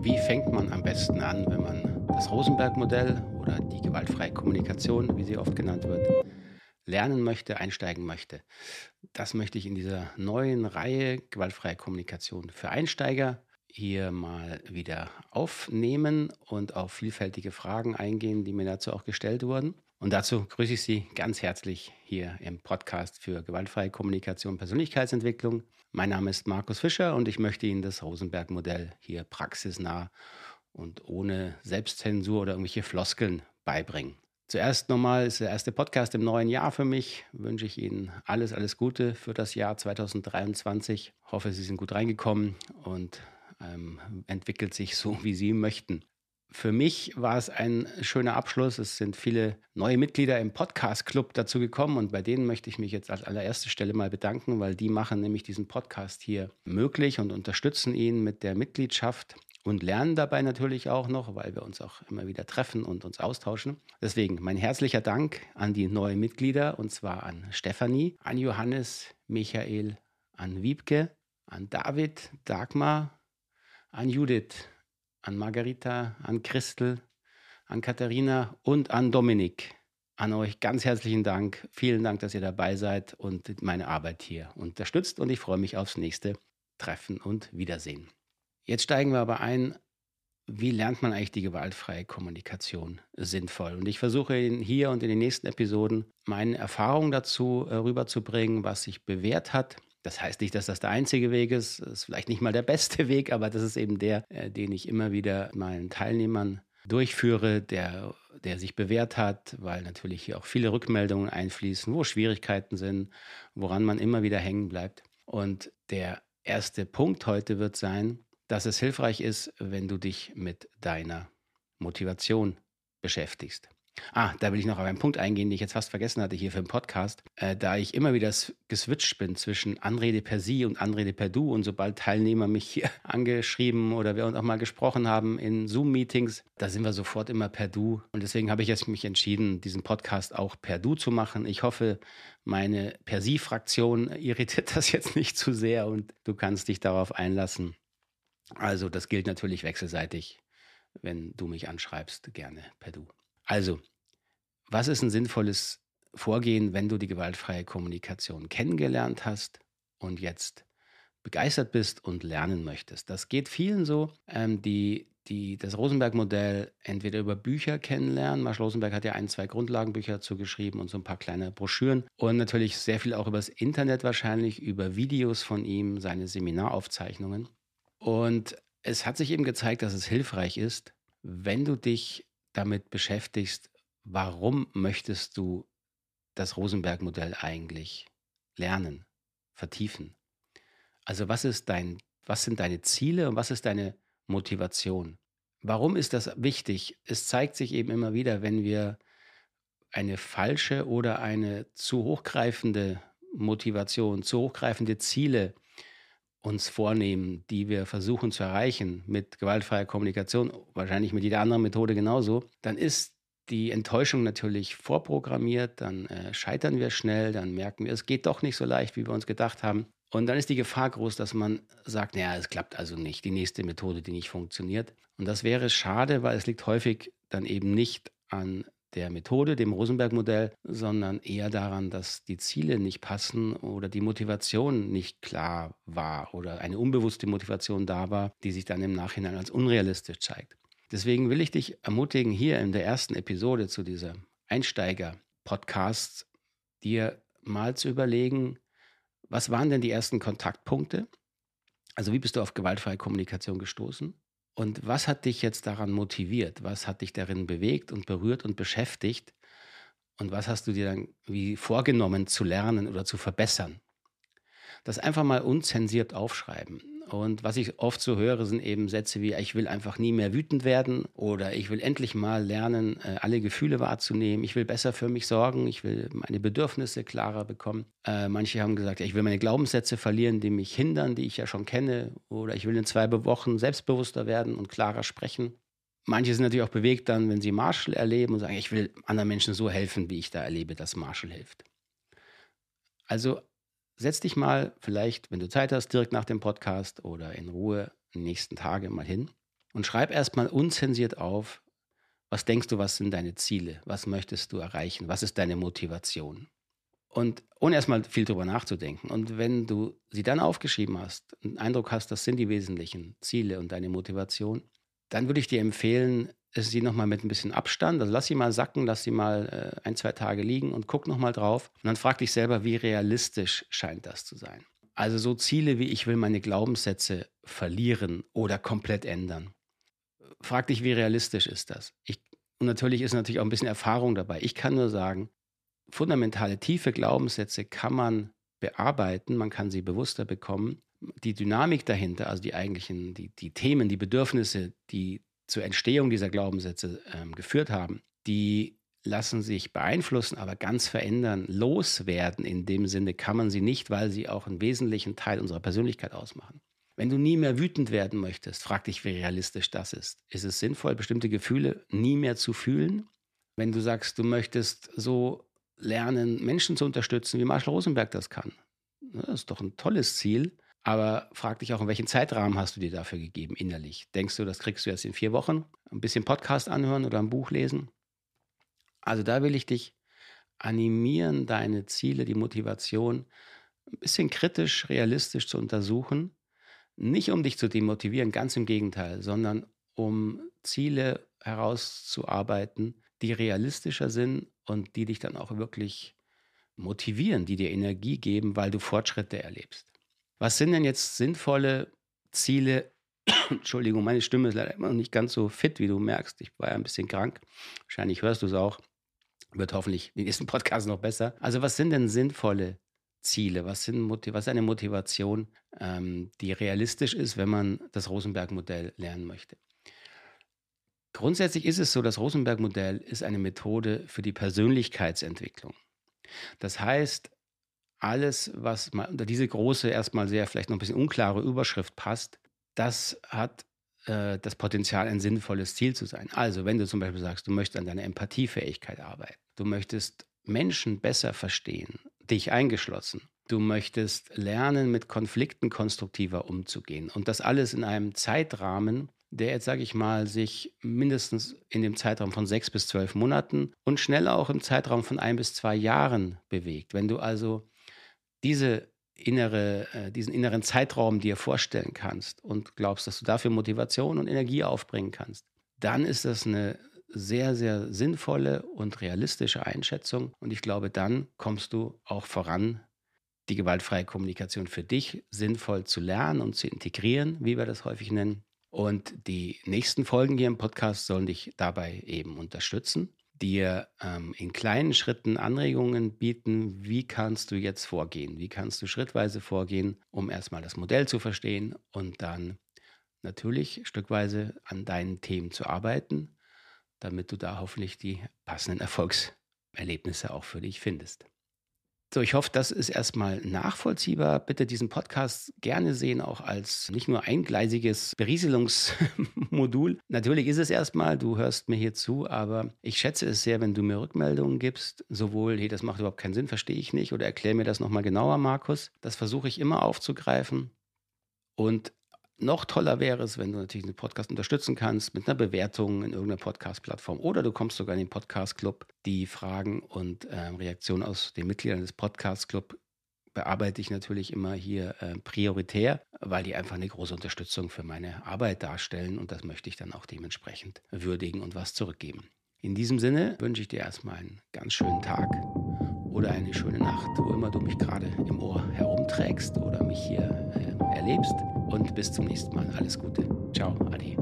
Wie fängt man am besten an, wenn man das Rosenberg-Modell oder die gewaltfreie Kommunikation, wie sie oft genannt wird, lernen möchte, einsteigen möchte? Das möchte ich in dieser neuen Reihe gewaltfreie Kommunikation für Einsteiger hier mal wieder aufnehmen und auf vielfältige Fragen eingehen, die mir dazu auch gestellt wurden. Und dazu grüße ich Sie ganz herzlich hier im Podcast für gewaltfreie Kommunikation und Persönlichkeitsentwicklung. Mein Name ist Markus Fischer und ich möchte Ihnen das Rosenberg-Modell hier praxisnah und ohne Selbstzensur oder irgendwelche Floskeln beibringen. Zuerst nochmal ist der erste Podcast im neuen Jahr für mich. Wünsche ich Ihnen alles, alles Gute für das Jahr 2023. Hoffe, Sie sind gut reingekommen und ähm, entwickelt sich so, wie Sie möchten. Für mich war es ein schöner Abschluss. Es sind viele neue Mitglieder im Podcast-Club dazu gekommen und bei denen möchte ich mich jetzt als allererste Stelle mal bedanken, weil die machen nämlich diesen Podcast hier möglich und unterstützen ihn mit der Mitgliedschaft und lernen dabei natürlich auch noch, weil wir uns auch immer wieder treffen und uns austauschen. Deswegen mein herzlicher Dank an die neuen Mitglieder und zwar an Stefanie, an Johannes, Michael, an Wiebke, an David, Dagmar, an Judith, an Margarita, an Christel, an Katharina und an Dominik. An euch ganz herzlichen Dank. Vielen Dank, dass ihr dabei seid und meine Arbeit hier unterstützt. Und ich freue mich aufs nächste Treffen und Wiedersehen. Jetzt steigen wir aber ein, wie lernt man eigentlich die gewaltfreie Kommunikation sinnvoll? Und ich versuche hier und in den nächsten Episoden meine Erfahrungen dazu äh, rüberzubringen, was sich bewährt hat, das heißt nicht, dass das der einzige Weg ist. Das ist vielleicht nicht mal der beste Weg, aber das ist eben der, äh, den ich immer wieder meinen Teilnehmern durchführe, der, der sich bewährt hat, weil natürlich hier auch viele Rückmeldungen einfließen, wo Schwierigkeiten sind, woran man immer wieder hängen bleibt. Und der erste Punkt heute wird sein, dass es hilfreich ist, wenn du dich mit deiner Motivation beschäftigst. Ah, da will ich noch auf einen Punkt eingehen, den ich jetzt fast vergessen hatte hier für den Podcast. Äh, da ich immer wieder geswitcht bin zwischen Anrede per Sie und Anrede per Du und sobald Teilnehmer mich hier angeschrieben oder wir uns auch mal gesprochen haben in Zoom-Meetings, da sind wir sofort immer per Du. Und deswegen habe ich jetzt mich entschieden, diesen Podcast auch per Du zu machen. Ich hoffe, meine per Sie-Fraktion irritiert das jetzt nicht zu sehr und du kannst dich darauf einlassen. Also, das gilt natürlich wechselseitig. Wenn du mich anschreibst, gerne per Du. Also, was ist ein sinnvolles Vorgehen, wenn du die gewaltfreie Kommunikation kennengelernt hast und jetzt begeistert bist und lernen möchtest? Das geht vielen so, ähm, die, die das Rosenberg-Modell entweder über Bücher kennenlernen. Marshall Rosenberg hat ja ein, zwei Grundlagenbücher dazu geschrieben und so ein paar kleine Broschüren. Und natürlich sehr viel auch übers Internet wahrscheinlich, über Videos von ihm, seine Seminaraufzeichnungen. Und es hat sich eben gezeigt, dass es hilfreich ist, wenn du dich damit beschäftigst, warum möchtest du das Rosenberg-Modell eigentlich lernen, vertiefen? Also was ist dein, was sind deine Ziele und was ist deine Motivation? Warum ist das wichtig? Es zeigt sich eben immer wieder, wenn wir eine falsche oder eine zu hochgreifende Motivation, zu hochgreifende Ziele uns vornehmen, die wir versuchen zu erreichen mit gewaltfreier Kommunikation, wahrscheinlich mit jeder anderen Methode genauso, dann ist die Enttäuschung natürlich vorprogrammiert, dann äh, scheitern wir schnell, dann merken wir, es geht doch nicht so leicht, wie wir uns gedacht haben. Und dann ist die Gefahr groß, dass man sagt, naja, es klappt also nicht, die nächste Methode, die nicht funktioniert. Und das wäre schade, weil es liegt häufig dann eben nicht an der Methode, dem Rosenberg-Modell, sondern eher daran, dass die Ziele nicht passen oder die Motivation nicht klar war oder eine unbewusste Motivation da war, die sich dann im Nachhinein als unrealistisch zeigt. Deswegen will ich dich ermutigen, hier in der ersten Episode zu dieser Einsteiger-Podcast dir mal zu überlegen, was waren denn die ersten Kontaktpunkte? Also wie bist du auf gewaltfreie Kommunikation gestoßen? Und was hat dich jetzt daran motiviert? Was hat dich darin bewegt und berührt und beschäftigt? Und was hast du dir dann wie vorgenommen zu lernen oder zu verbessern? Das einfach mal unzensiert aufschreiben. Und was ich oft so höre, sind eben Sätze wie, ich will einfach nie mehr wütend werden oder ich will endlich mal lernen, äh, alle Gefühle wahrzunehmen. Ich will besser für mich sorgen. Ich will meine Bedürfnisse klarer bekommen. Äh, manche haben gesagt, ich will meine Glaubenssätze verlieren, die mich hindern, die ich ja schon kenne. Oder ich will in zwei Wochen selbstbewusster werden und klarer sprechen. Manche sind natürlich auch bewegt dann, wenn sie Marshall erleben und sagen, ich will anderen Menschen so helfen, wie ich da erlebe, dass Marshall hilft. Also setz dich mal vielleicht, wenn du Zeit hast, direkt nach dem Podcast oder in Ruhe nächsten Tage mal hin und schreib erstmal unzensiert auf, was denkst du, was sind deine Ziele? Was möchtest du erreichen? Was ist deine Motivation? Und ohne erstmal viel drüber nachzudenken. Und wenn du sie dann aufgeschrieben hast, einen Eindruck hast, das sind die wesentlichen Ziele und deine Motivation, dann würde ich dir empfehlen, sie nochmal mit ein bisschen Abstand, also lass sie mal sacken, lass sie mal äh, ein, zwei Tage liegen und guck nochmal drauf. Und dann frag dich selber, wie realistisch scheint das zu sein. Also so Ziele wie ich will meine Glaubenssätze verlieren oder komplett ändern frag dich, wie realistisch ist das? Ich, und natürlich ist natürlich auch ein bisschen Erfahrung dabei. Ich kann nur sagen, fundamentale, tiefe Glaubenssätze kann man bearbeiten, man kann sie bewusster bekommen. Die Dynamik dahinter, also die eigentlichen, die, die Themen, die Bedürfnisse, die zur Entstehung dieser Glaubenssätze ähm, geführt haben, die lassen sich beeinflussen, aber ganz verändern, loswerden. In dem Sinne kann man sie nicht, weil sie auch einen wesentlichen Teil unserer Persönlichkeit ausmachen. Wenn du nie mehr wütend werden möchtest, frag dich, wie realistisch das ist. Ist es sinnvoll, bestimmte Gefühle nie mehr zu fühlen? Wenn du sagst, du möchtest so lernen, Menschen zu unterstützen, wie Marshall Rosenberg das kann, das ist doch ein tolles Ziel. Aber frag dich auch, in welchen Zeitrahmen hast du dir dafür gegeben, innerlich? Denkst du, das kriegst du jetzt in vier Wochen? Ein bisschen Podcast anhören oder ein Buch lesen? Also da will ich dich animieren, deine Ziele, die Motivation ein bisschen kritisch, realistisch zu untersuchen nicht um dich zu demotivieren, ganz im Gegenteil, sondern um Ziele herauszuarbeiten, die realistischer sind und die dich dann auch wirklich motivieren, die dir Energie geben, weil du Fortschritte erlebst. Was sind denn jetzt sinnvolle Ziele? Entschuldigung, meine Stimme ist leider immer noch nicht ganz so fit, wie du merkst. Ich war ja ein bisschen krank. Wahrscheinlich hörst du es auch. Wird hoffentlich den nächsten Podcast noch besser. Also was sind denn sinnvolle Ziele? Was, sind, was ist eine Motivation, ähm, die realistisch ist, wenn man das Rosenberg-Modell lernen möchte? Grundsätzlich ist es so, das Rosenberg-Modell ist eine Methode für die Persönlichkeitsentwicklung. Das heißt, alles, was mal unter diese große, erstmal sehr vielleicht noch ein bisschen unklare Überschrift passt, das hat äh, das Potenzial, ein sinnvolles Ziel zu sein. Also, wenn du zum Beispiel sagst, du möchtest an deiner Empathiefähigkeit arbeiten, du möchtest Menschen besser verstehen, dich eingeschlossen. Du möchtest lernen, mit Konflikten konstruktiver umzugehen. Und das alles in einem Zeitrahmen, der jetzt, sage ich mal, sich mindestens in dem Zeitraum von sechs bis zwölf Monaten und schneller auch im Zeitraum von ein bis zwei Jahren bewegt. Wenn du also diese innere, äh, diesen inneren Zeitraum dir vorstellen kannst und glaubst, dass du dafür Motivation und Energie aufbringen kannst, dann ist das eine sehr, sehr sinnvolle und realistische Einschätzung. Und ich glaube, dann kommst du auch voran, die gewaltfreie Kommunikation für dich sinnvoll zu lernen und zu integrieren, wie wir das häufig nennen. Und die nächsten Folgen hier im Podcast sollen dich dabei eben unterstützen, dir ähm, in kleinen Schritten Anregungen bieten, wie kannst du jetzt vorgehen, wie kannst du schrittweise vorgehen, um erstmal das Modell zu verstehen und dann natürlich stückweise an deinen Themen zu arbeiten damit du da hoffentlich die passenden Erfolgserlebnisse auch für dich findest. So, ich hoffe, das ist erstmal nachvollziehbar. Bitte diesen Podcast gerne sehen, auch als nicht nur eingleisiges Berieselungsmodul. Natürlich ist es erstmal, du hörst mir hier zu, aber ich schätze es sehr, wenn du mir Rückmeldungen gibst. Sowohl, hey, das macht überhaupt keinen Sinn, verstehe ich nicht, oder erklär mir das nochmal genauer, Markus. Das versuche ich immer aufzugreifen. Und noch toller wäre es, wenn du natürlich den Podcast unterstützen kannst mit einer Bewertung in irgendeiner Podcast-Plattform oder du kommst sogar in den Podcast-Club. Die Fragen und äh, Reaktionen aus den Mitgliedern des Podcast-Club bearbeite ich natürlich immer hier äh, prioritär, weil die einfach eine große Unterstützung für meine Arbeit darstellen und das möchte ich dann auch dementsprechend würdigen und was zurückgeben. In diesem Sinne wünsche ich dir erstmal einen ganz schönen Tag oder eine schöne Nacht, wo immer du mich gerade im Ohr herumträgst oder mich hier äh, erlebst und bis zum nächsten Mal. Alles Gute. Ciao, Adi.